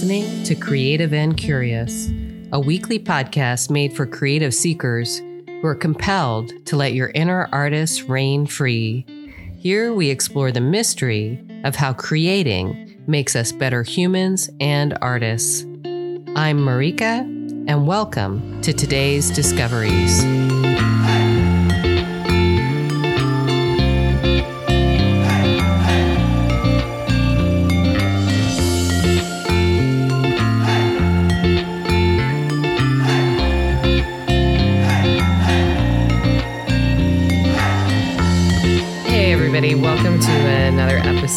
listening to Creative and Curious, a weekly podcast made for creative seekers who are compelled to let your inner artist reign free. Here we explore the mystery of how creating makes us better humans and artists. I'm Marika, and welcome to today's Discoveries.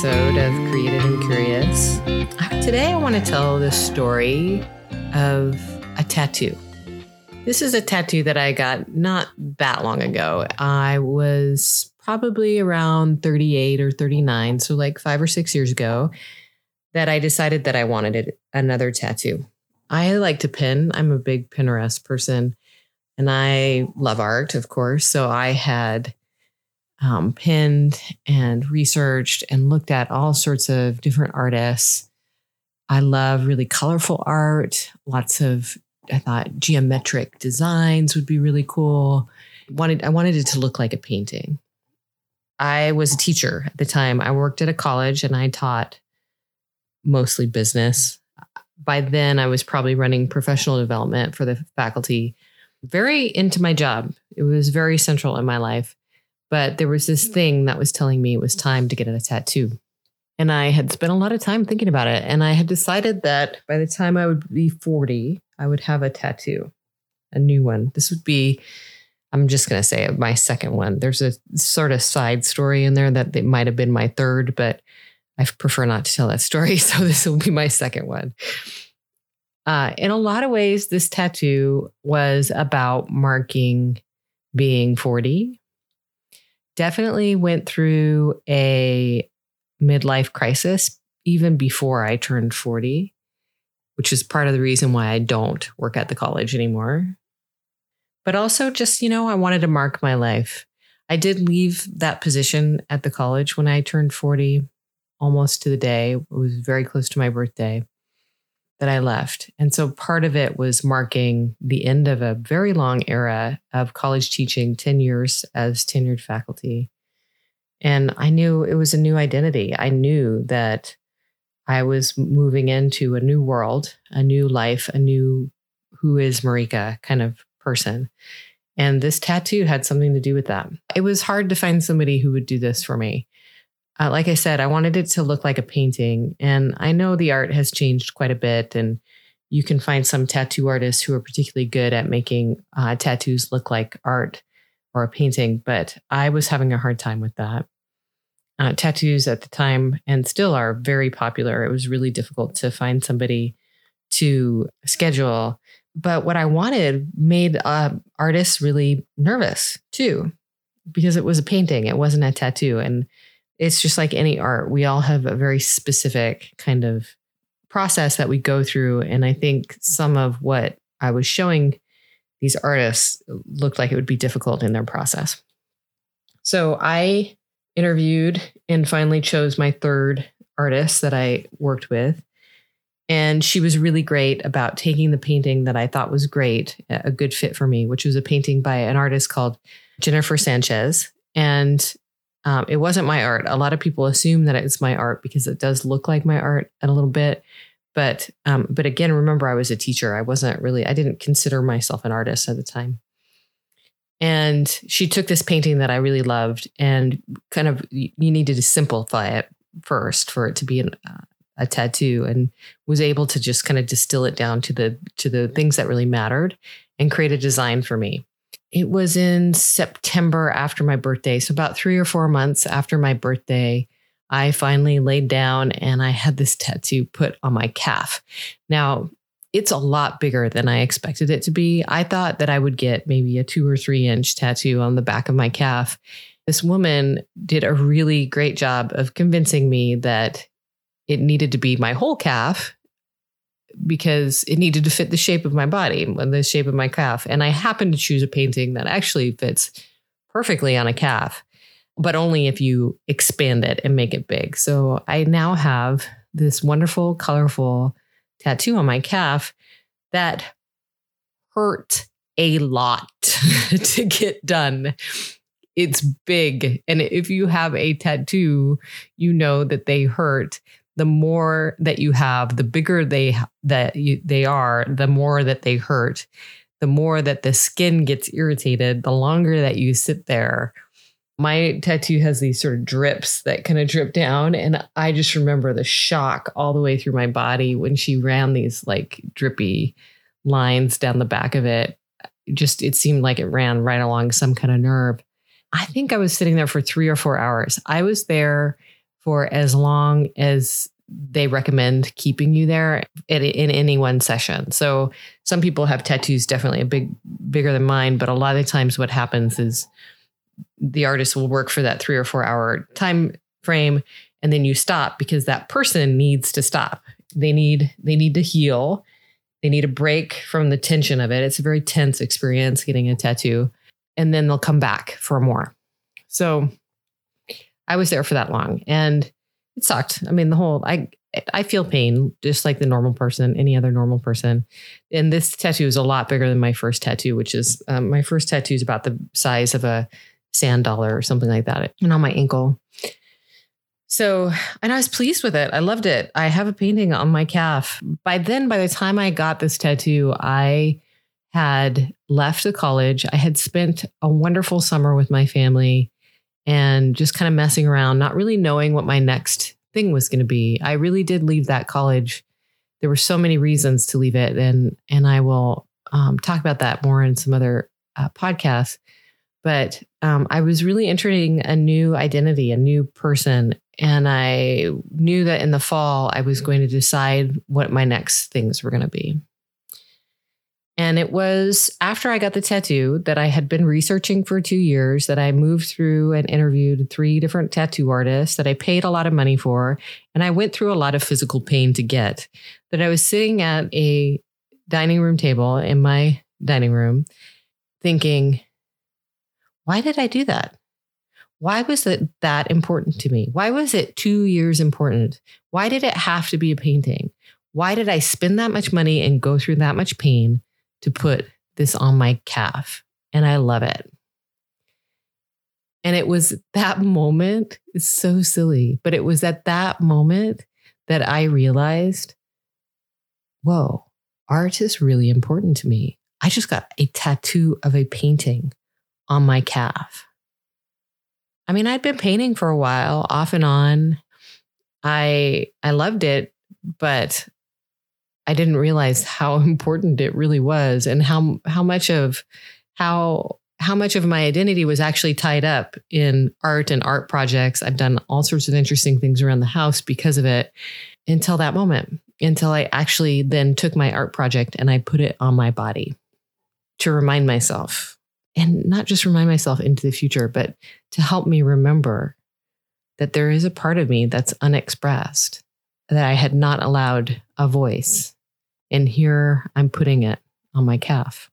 Episode of Creative and Curious. Uh, today, I want to tell the story of a tattoo. This is a tattoo that I got not that long ago. I was probably around 38 or 39, so like five or six years ago, that I decided that I wanted another tattoo. I like to pin, I'm a big Pinterest person, and I love art, of course. So I had um, pinned and researched and looked at all sorts of different artists. I love really colorful art, lots of I thought geometric designs would be really cool. Wanted I wanted it to look like a painting. I was a teacher at the time. I worked at a college and I taught mostly business. By then I was probably running professional development for the faculty. Very into my job. It was very central in my life. But there was this thing that was telling me it was time to get a tattoo. And I had spent a lot of time thinking about it. And I had decided that by the time I would be 40, I would have a tattoo, a new one. This would be, I'm just going to say it, my second one. There's a sort of side story in there that it might have been my third, but I prefer not to tell that story. So this will be my second one. Uh, in a lot of ways, this tattoo was about marking being 40. Definitely went through a midlife crisis even before I turned 40 which is part of the reason why I don't work at the college anymore. But also, just, you know, I wanted to mark my life. I did leave that position at the college when I turned 40, almost to the day. It was very close to my birthday that I left. And so part of it was marking the end of a very long era of college teaching, 10 years as tenured faculty. And I knew it was a new identity. I knew that I was moving into a new world, a new life, a new who is Marika kind of person. And this tattoo had something to do with that. It was hard to find somebody who would do this for me. Uh, like I said, I wanted it to look like a painting. And I know the art has changed quite a bit. And you can find some tattoo artists who are particularly good at making uh, tattoos look like art or a painting. But I was having a hard time with that uh, tattoos at the time and still are very popular. It was really difficult to find somebody to schedule. But what I wanted made uh, artists really nervous too, because it was a painting, it wasn't a tattoo. And it's just like any art. We all have a very specific kind of process that we go through. And I think some of what I was showing these artists looked like it would be difficult in their process. So I interviewed and finally chose my third artist that I worked with. And she was really great about taking the painting that I thought was great, a good fit for me, which was a painting by an artist called Jennifer Sanchez. And um, it wasn't my art. A lot of people assume that it's my art because it does look like my art a little bit. But um, but again, remember I was a teacher. I wasn't really. I didn't consider myself an artist at the time. And she took this painting that I really loved and kind of, you needed to simplify it first for it to be an, uh, a tattoo and was able to just kind of distill it down to the to the things that really mattered and create a design for me. It was in September after my birthday, so about 3 or 4 months after my birthday, I finally laid down and I had this tattoo put on my calf. Now, it's a lot bigger than I expected it to be. I thought that I would get maybe a two or three inch tattoo on the back of my calf. This woman did a really great job of convincing me that it needed to be my whole calf because it needed to fit the shape of my body, and the shape of my calf. And I happened to choose a painting that actually fits perfectly on a calf, but only if you expand it and make it big. So I now have this wonderful, colorful, tattoo on my calf that hurt a lot to get done. It's big. And if you have a tattoo, you know that they hurt. The more that you have, the bigger they that you, they are, the more that they hurt. The more that the skin gets irritated, the longer that you sit there. My tattoo has these sort of drips that kind of drip down. And I just remember the shock all the way through my body when she ran these like drippy lines down the back of it just it seemed like it ran right along some kind of nerve. I think I was sitting there for three or four hours. I was there for as long as they recommend keeping you there in, in any one session. So some people have tattoos definitely a big bigger than mine, but a lot of times what happens is the artist will work for that 3 or 4 hour time frame and then you stop because that person needs to stop. They need they need to heal they need a break from the tension of it. It's a very tense experience getting a tattoo. And then they'll come back for more. So I was there for that long and it sucked. I mean, the whole, I, I feel pain just like the normal person, any other normal person. And this tattoo is a lot bigger than my first tattoo, which is um, my first tattoo is about the size of a sand dollar or something like that, and on my ankle. So, and I was pleased with it. I loved it. I have a painting on my calf. By then, by the time I got this tattoo, I had left the college. I had spent a wonderful summer with my family and just kind of messing around, not really knowing what my next thing was going to be. I really did leave that college. There were so many reasons to leave it, and and I will um, talk about that more in some other uh, podcasts. But um, I was really entering a new identity, a new person, and I knew that in the fall, I was going to decide what my next things were going to be. And it was after I got the tattoo that I had been researching for two years that I moved through and interviewed three different tattoo artists that I paid a lot of money for. And I went through a lot of physical pain to get that I was sitting at a dining room table in my dining room thinking, why did I do that? why was it that important to me? Why was it two years important? Why did it have to be a painting? Why did I spend that much money and go through that much pain to put this on my calf? And I love it. And it was that moment, it's so silly, but it was at that moment that I realized, whoa, art is really important to me. I just got a tattoo of a painting on my calf. I mean, I'd been painting for a while, off and on. I I loved it, but I didn't realize how important it really was and how how much of how how much of my identity was actually tied up in art and art projects. I've done all sorts of interesting things around the house because of it until that moment, until I actually then took my art project and I put it on my body to remind myself and not just remind myself into the future, but to help me remember that there is a part of me that's unexpressed, that I had not allowed a voice. And here I'm putting it on my calf.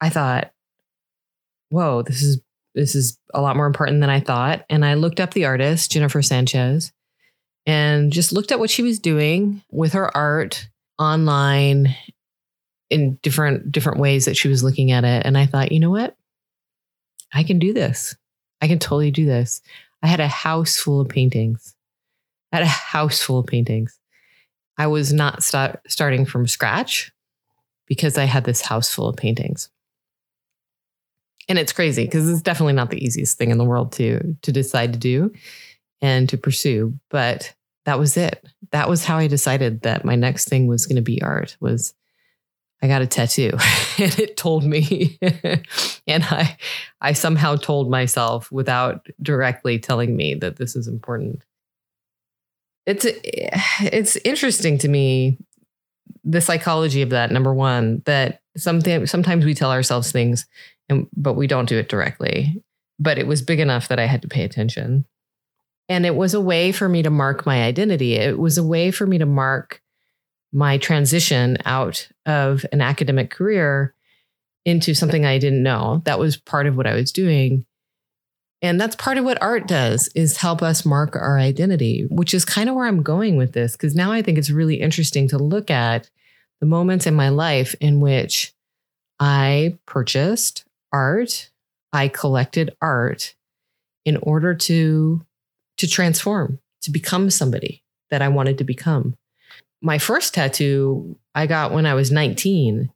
I thought, whoa, this is this is a lot more important than I thought. And I looked up the artist, Jennifer Sanchez, and just looked at what she was doing with her art online in different different ways that she was looking at it and i thought you know what i can do this i can totally do this i had a house full of paintings had a house full of paintings. I was not start, starting from scratch because i had this house full of paintings. And it's crazy because it's definitely not the easiest thing in the world to to decide to do and to pursue but that was it. That was how i decided that my next thing was going to be art was I got a tattoo and it told me. And I I somehow told myself without directly telling me that this is important. It's it's interesting to me the psychology of that number 1 that something sometimes we tell ourselves things and but we don't do it directly. But it was big enough that I had to pay attention. And it was a way for me to mark my identity. It was a way for me to mark my transition out of an academic career into something I didn't know. That was part of what I was doing. And that's part of what art does is help us mark our identity, which is kind of where I'm going with this because now I think it's really interesting to look at the moments in my life in which I purchased art, I collected art in order to to transform, to become somebody that I wanted to become. My first tattoo I got when I was 19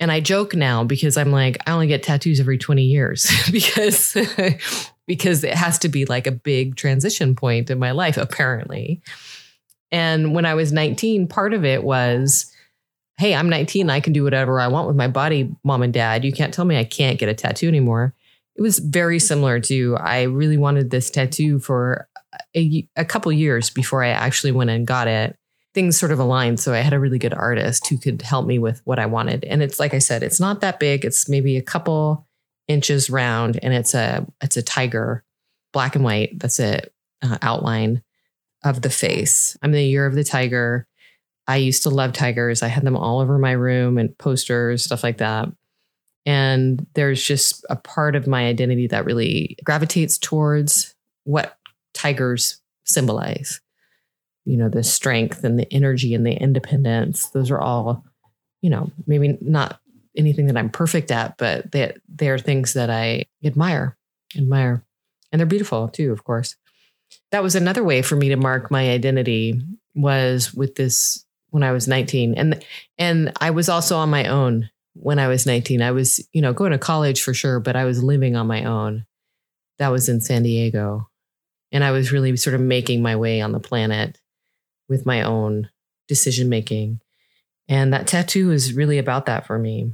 and I joke now because I'm like, I only get tattoos every 20 years because because it has to be like a big transition point in my life, apparently. And when I was 19, part of it was, hey, I'm 19, I can do whatever I want with my body, mom and dad. You can't tell me I can't get a tattoo anymore. It was very similar to I really wanted this tattoo for a, a couple years before I actually went and got it things sort of aligned. So I had a really good artist who could help me with what I wanted. And it's like I said, it's not that big. It's maybe a couple inches round, and it's a it's a tiger, black and white. That's it uh, outline of the face. I'm the year of the tiger. I used to love tigers. I had them all over my room and posters, stuff like that. And there's just a part of my identity that really gravitates towards what tigers symbolize you know the strength and the energy and the independence. Those are all you know maybe not anything that i'm perfect at but they, they're things that i admire admire. And they're beautiful too of course. That was another way for me to mark my identity was with this when i was 19 and and i was also on my own when i was 19 i was you know going to college for sure but i was living on my own. That was in san diego. And i was really sort of making my way on the planet with my own decision making. And that tattoo is really about that for me.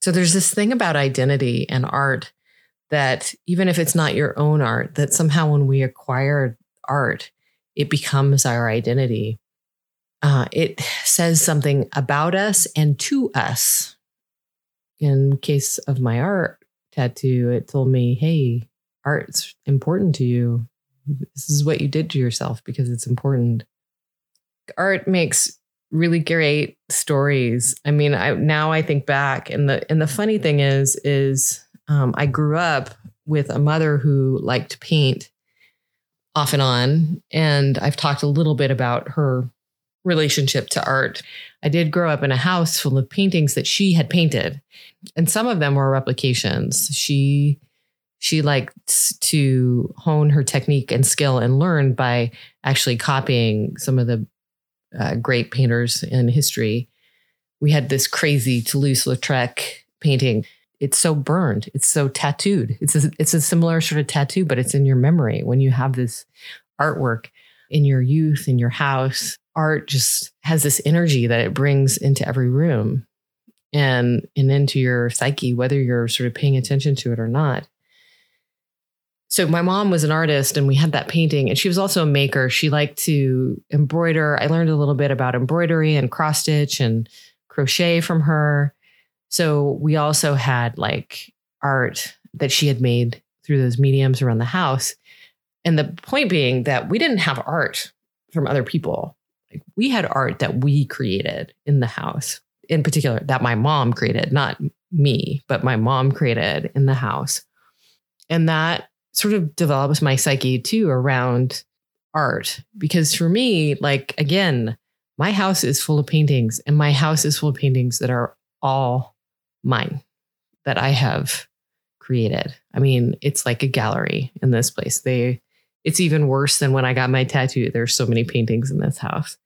So there's this thing about identity and art that even if it's not your own art, that somehow when we acquire art, it becomes our identity. Uh, it says something about us and to us. In case of my art tattoo, it told me, hey, art's important to you this is what you did to yourself because it's important. Art makes really great stories. I mean, I now I think back and the and the funny thing is is um, I grew up with a mother who liked to paint off and on and I've talked a little bit about her relationship to art. I did grow up in a house full of paintings that she had painted and some of them were replications. She she liked to hone her technique and skill and learn by actually copying some of the uh, great painters in history. We had this crazy Toulouse-Lautrec painting. It's so burned. It's so tattooed. It's a, it's a similar sort of tattoo, but it's in your memory when you have this artwork in your youth in your house. Art just has this energy that it brings into every room and and into your psyche, whether you're sort of paying attention to it or not. So my mom was an artist and we had that painting and she was also a maker. She liked to embroider. I learned a little bit about embroidery and cross stitch and crochet from her. So we also had like art that she had made through those mediums around the house. And the point being that we didn't have art from other people. Like we had art that we created in the house, in particular, that my mom created, not me, but my mom created in the house. And that sort of develops my psyche too around art. Because for me like again my house is full of paintings and my house is full of paintings that are all mine that i have created. I mean it's like a gallery in this place. They it's even worse than when i got my tattoo. There's so many paintings in this house.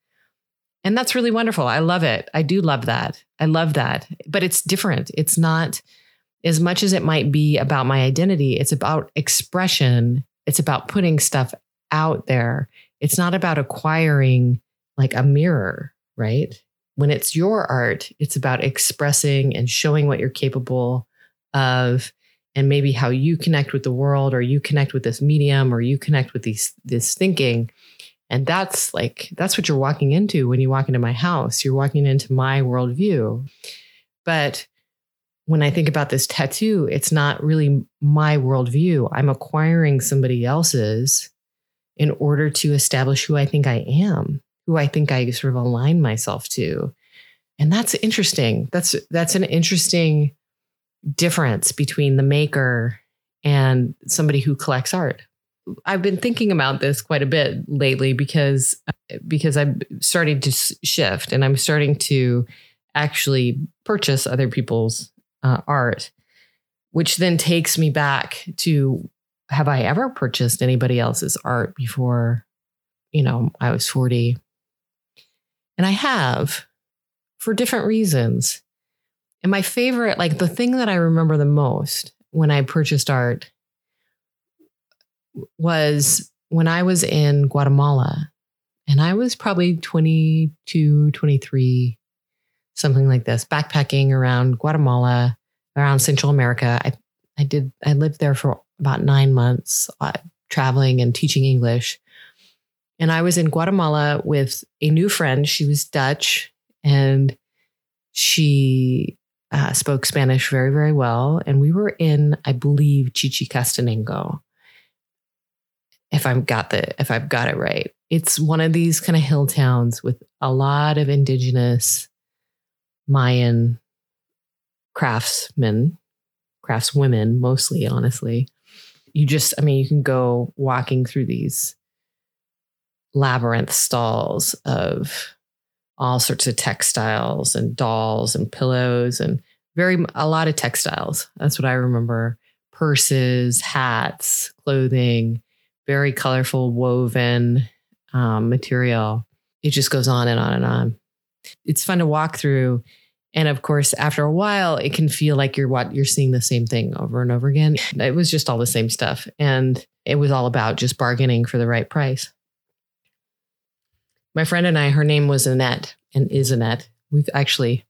And that's really wonderful. I love it. I do love that. I love that. But it's different. It's not as much as it might be about my identity, it's about expression. It's about putting stuff out there. It's not about acquiring like a mirror, right? When it's your art, it's about expressing and showing what you're capable of and maybe how you connect with the world or you connect with this medium or you connect with these this thinking. And that's like that's what you're walking into when you walk into my house. You're walking into my worldview. But when I think about this tattoo, it's not really my worldview. I'm acquiring somebody else's in order to establish who I think I am, who I think I sort of align myself to. And that's interesting. That's that's an interesting difference between the maker and somebody who collects art. I've been thinking about this quite a bit lately because because I'm starting to shift and I'm starting to actually purchase other people's uh, art, which then takes me back to have I ever purchased anybody else's art before, you know, I was 40? And I have for different reasons. And my favorite, like the thing that I remember the most when I purchased art was when I was in Guatemala and I was probably 22, 23, something like this, backpacking around Guatemala, around Central America. I, I did, I lived there for about nine months, uh, traveling and teaching English. And I was in Guatemala with a new friend. She was Dutch and she uh, spoke Spanish very, very well. And we were in, I believe, Chichicastenango. If I've got the, if I've got it right, it's one of these kind of hill towns with a lot of indigenous Mayan craftsmen, craftswomen, mostly, honestly. You just, I mean, you can go walking through these labyrinth stalls of all sorts of textiles and dolls and pillows and very a lot of textiles. That's what I remember. Purses, hats, clothing, very colorful woven um, material. It just goes on and on and on. It's fun to walk through. And of course, after a while, it can feel like you're what you're seeing the same thing over and over again. It was just all the same stuff. And it was all about just bargaining for the right price my friend and I, her name was Annette and is Annette. We've actually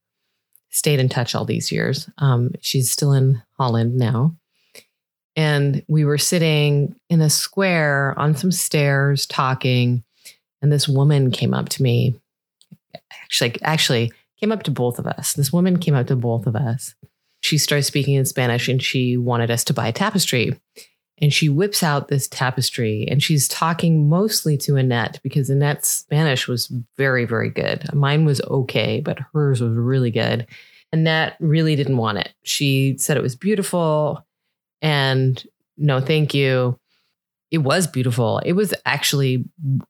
stayed in touch all these years. Um, she's still in Holland now. And we were sitting in a square on some stairs talking. And this woman came up to me. Actually, actually came up to both of us. This woman came up to both of us. She started speaking in Spanish and she wanted us to buy a tapestry and she whips out this tapestry and she's talking mostly to Annette because Annette's Spanish was very, very good. Mine was okay, but hers was really good. Annette really didn't want it. She said it was beautiful and no, thank you. It was beautiful. It was actually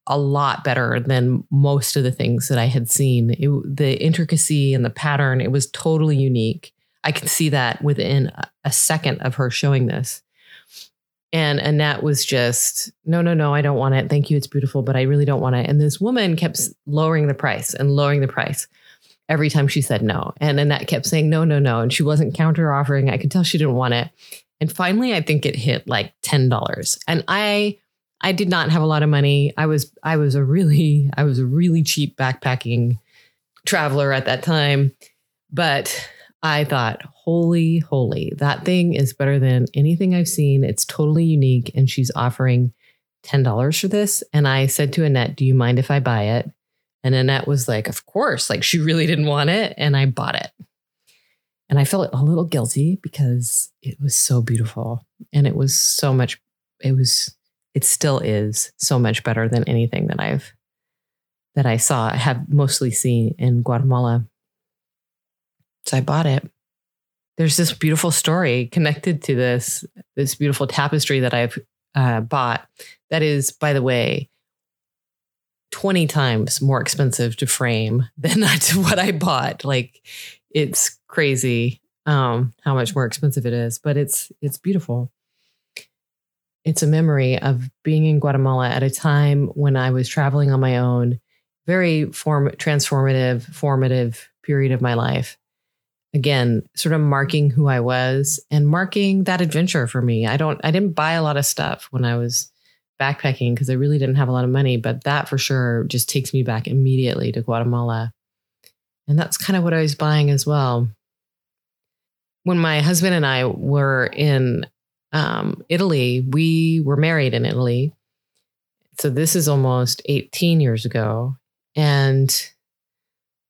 a lot better than most of the things that I had seen. It, the intricacy and the pattern, it was totally unique. I could see that within a second of her showing this. And Annette was just, no, no, no, I don't want it. Thank you. It's beautiful, but I really don't want it. And this woman kept lowering the price and lowering the price every time she said no. And Annette kept saying, no, no, no. And she wasn't counter offering. I could tell she didn't want it. And finally, I think it hit like $10. And I, I did not have a lot of money. I was, I was a really, I was a really cheap backpacking traveler at that time. But I thought, holy, holy, that thing is better than anything I've seen. It's totally unique. And she's offering $10 for this. And I said to Annette, Do you mind if I buy it? And Annette was like, Of course. Like she really didn't want it. And I bought it. And I felt a little guilty because it was so beautiful. And it was so much, it was, it still is so much better than anything that I've, that I saw, I have mostly seen in Guatemala. So I bought it. There's this beautiful story connected to this, this beautiful tapestry that I've uh, bought. That is, by the way, 20 times more expensive to frame than what I bought. Like it's crazy um, how much more expensive it is, but it's it's beautiful. It's a memory of being in Guatemala at a time when I was traveling on my own, very form transformative, formative period of my life. Again sort of marking who i was and marking that adventure for me. I don't i didn't buy a lot of stuff when i was backpacking because i really didn't have a lot of money but that for sure just takes me back immediately to guatemala. And that's kind of what i was buying as well when my husband and i were in um, italy we were married in italy so this is almost 18 years ago and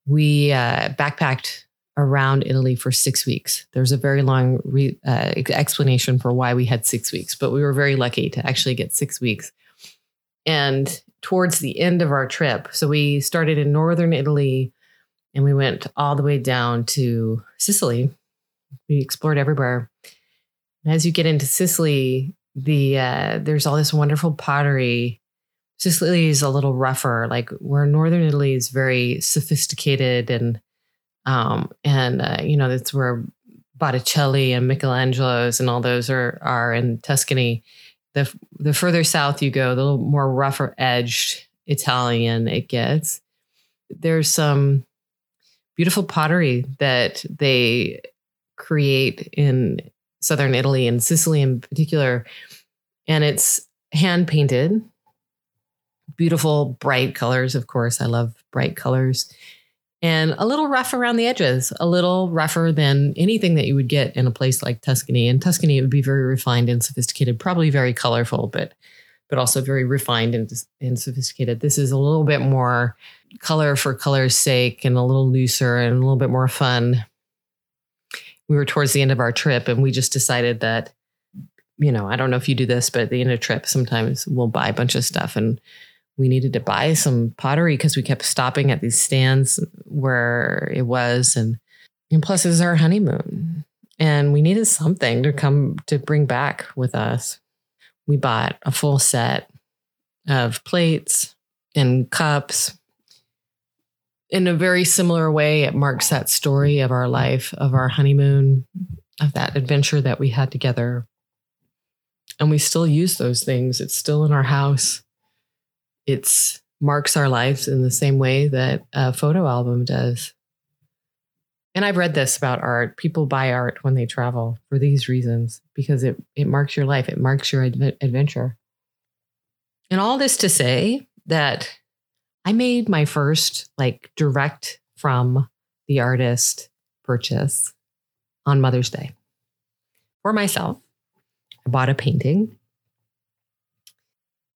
we uh, backpacked around Italy for six weeks. There's a very long re, uh, explanation for why we had six weeks, but we were very lucky to actually get six weeks. And towards the end of our trip, so we started in northern Italy and we went all the way down to Sicily. We explored everywhere. As you get into Sicily, the uh, there's all this wonderful pottery. Sicily is a little rougher, like where northern Italy is very sophisticated and um, and uh, you know that's where Botticelli and Michelangelo's and all those are are in Tuscany. The the further south you go, the little more rougher edged Italian it gets. There's some beautiful pottery that they create in southern Italy and Sicily in particular. And it's hand painted, beautiful, bright colors. Of course, I love bright colors. And a little rough around the edges, a little rougher than anything that you would get in a place like Tuscany. In Tuscany, it would be very refined and sophisticated, probably very colorful, but but also very refined and, and sophisticated. This is a little bit more color for color's sake and a little looser and a little bit more fun. We were towards the end of our trip and we just decided that, you know, I don't know if you do this, but at the end of trip, sometimes we'll buy a bunch of stuff and we needed to buy some pottery because we kept stopping at these stands where it was. And, and plus, it was our honeymoon and we needed something to come to bring back with us. We bought a full set of plates and cups in a very similar way, it marks that story of our life, of our honeymoon, of that adventure that we had together. And we still use those things. It's still in our house. It's marks our lives in the same way that a photo album does. And I've read this about art. People buy art when they travel for these reasons because it it marks your life, it marks your adventure. And all this to say that I made my first like direct from the artist purchase on Mother's Day for myself. I bought a painting.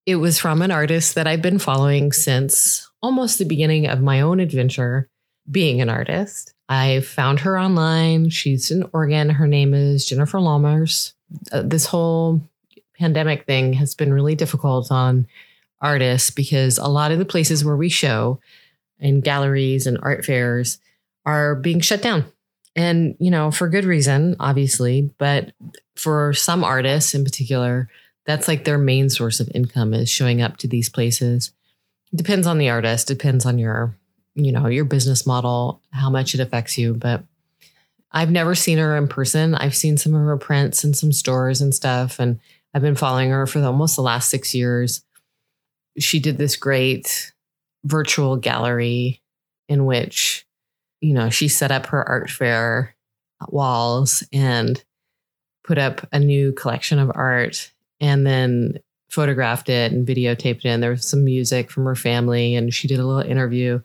It was from an artist that I've been following since almost the beginning of my own adventure being an artist. I found her online. She's in Oregon. Her name is Jennifer Lammers. Uh, this whole pandemic thing has been really difficult on artists because a lot of the places where we show in galleries and art fairs are being shut down. And, you know, for good reason, obviously, but for some artists in particular, that's like their main source of income is showing up to these places. Depends on the artist, depends on your, you know, your business model, how much it affects you, but I've never seen her in person. I've seen some of her prints in some stores and stuff and I've been following her for almost the last 6 years she did this great virtual gallery in which, you know, she set up her art fair walls and put up a new collection of art and then photographed it and videotaped it. And there was some music from her family, and she did a little interview.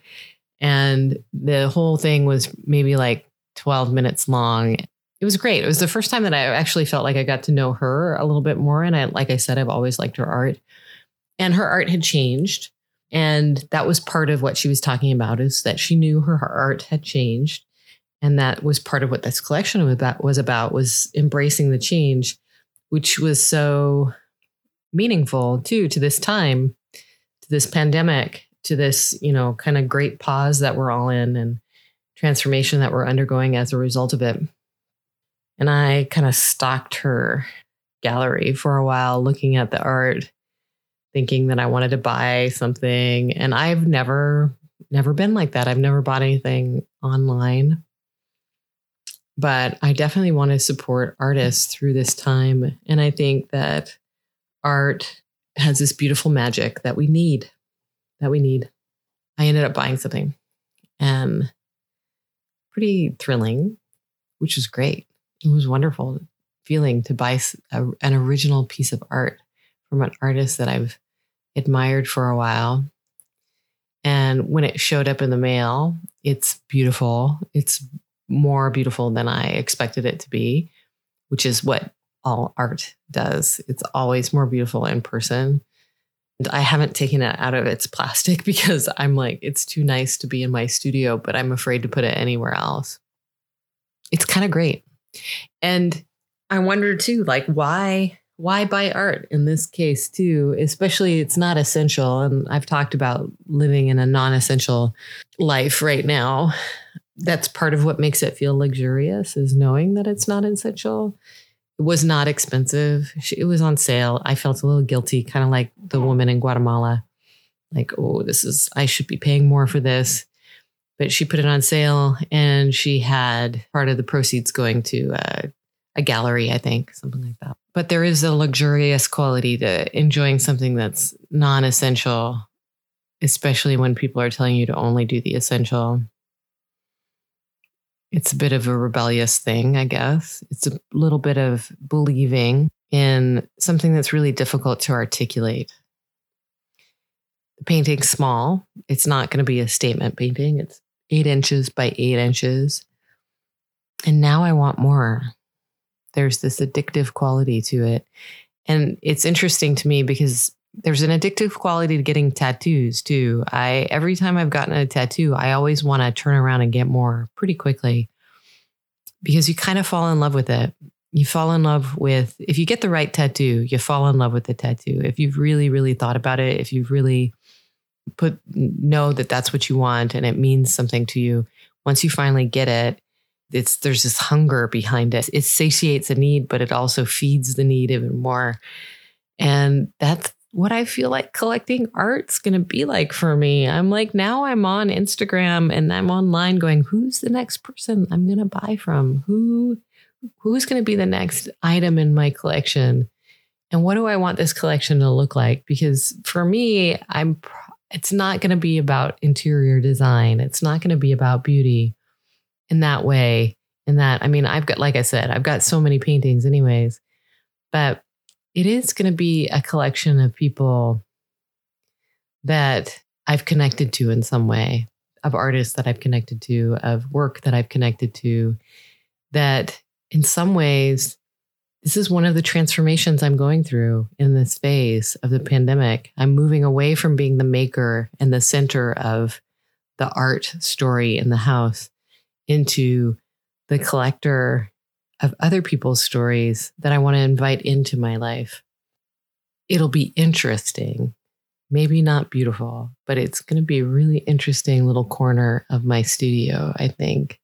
And the whole thing was maybe like 12 minutes long. It was great. It was the first time that I actually felt like I got to know her a little bit more. And I, like I said, I've always liked her art and her art had changed. And that was part of what she was talking about is that she knew her, her art had changed. And that was part of what this collection was about, was about was embracing the change which was so meaningful too to this time to this pandemic to this you know kind of great pause that we're all in and transformation that we're undergoing as a result of it. And i kind of stalked her gallery for a while looking at the art thinking that I wanted to buy something. And I've never, never been like that. I've never bought anything online. But I definitely want to support artists through this time. And I think that art has this beautiful magic that we need, that we need. I ended up buying something and pretty thrilling, which was great. It was wonderful feeling to buy a, an original piece of art from an artist that I've admired for a while. And when it showed up in the mail, it's beautiful. It's more beautiful than I expected it to be, which is what all art does. It's always more beautiful in person. And I haven't taken it out of its plastic because I'm like, it's too nice to be in my studio, but I'm afraid to put it anywhere else. It's kind of great. And I wonder too, like, why why buy art in this case too especially it's not essential and i've talked about living in a non-essential life right now that's part of what makes it feel luxurious is knowing that it's not essential It was not expensive. It was on sale. I felt a little guilty, kind of like the woman in Guatemala. Like, oh, this is, I should be paying more for this. But she put it on sale and she had part of the proceeds going to uh, a gallery, I think, something like that. But there is a luxurious quality to enjoying something that's non essential, especially when people are telling you to only do the essential. It's a bit of a rebellious thing, I guess. It's a little bit of believing in something that's really difficult to articulate. The painting's small. It's not going to be a statement painting. It's eight inches by eight inches. And now I want more. There's this addictive quality to it. And it's interesting to me because there's an addictive quality to getting tattoos too. I every time I've gotten a tattoo, I always want to turn around and get more pretty quickly because you kind of fall in love with it. You fall in love with if you get the right tattoo, you fall in love with the tattoo. If you've really really thought about it, if you've really put know that that's what you want and it means something to you, once you finally get it, it's there's this hunger behind it. It satiates a need, but it also feeds the need even more. And that's what I feel like collecting art's going to be like for me. I'm like, now I'm on Instagram and I'm online going, who's the next person I'm going to buy from? Who, who's going to be the next item in my collection? And what do I want this collection to look like? Because for me, I'm, it's not going to be about interior design. It's not going to be about beauty in that way. In that, I mean, I've got, like I said, I've got so many paintings anyways, but it is going to be a collection of people that I've connected to in some way, of artists that I've connected to, of work that I've connected to, that in some ways, this is one of the transformations I'm going through in this phase of the pandemic. I'm moving away from being the maker and the center of the art story in the house into the collector of other people's stories that I want to invite into my life. It'll be interesting, maybe not beautiful, but it's going to be a really interesting little corner of my studio, I think.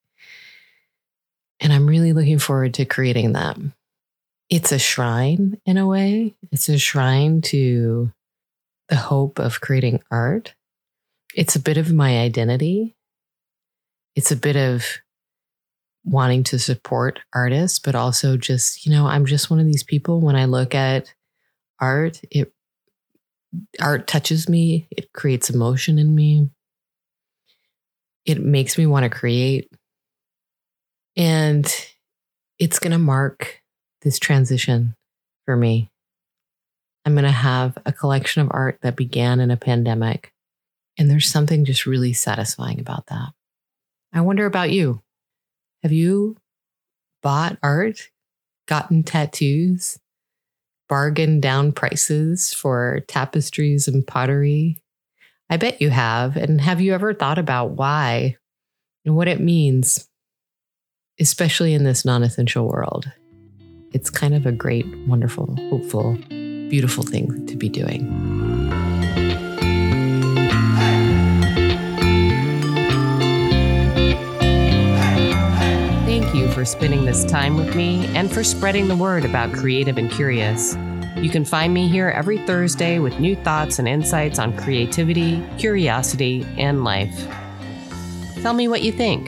And I'm really looking forward to creating that. It's a shrine in a way, it's a shrine to the hope of creating art. It's a bit of my identity. It's a bit of wanting to support artists, but also just, you know, I'm just one of these people when I look at art, it art touches me, it creates emotion in me. It makes me want to create. And it's going to mark this transition for me. I'm going to have a collection of art that began in a pandemic. And there's something just really satisfying about that. I wonder about you. Have you bought art, gotten tattoos, bargained down prices for tapestries and pottery? I bet you have. And have you ever thought about why and what it means, especially in this non essential world? It's kind of a great, wonderful, hopeful, beautiful thing to be doing. For spending this time with me and for spreading the word about Creative and Curious. You can find me here every Thursday with new thoughts and insights on creativity, curiosity, and life. Tell me what you think.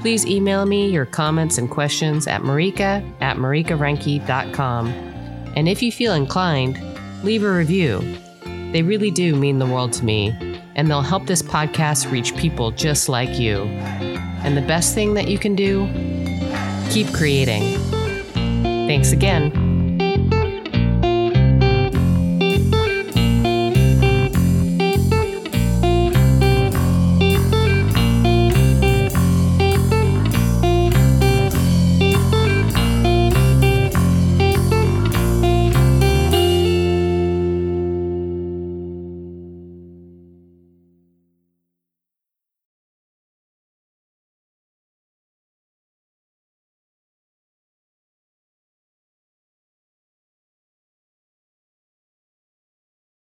Please email me your comments and questions at marika at marikarenke.com. And if you feel inclined, leave a review. They really do mean the world to me, and they'll help this podcast reach people just like you. And the best thing that you can do keep creating. Thanks again.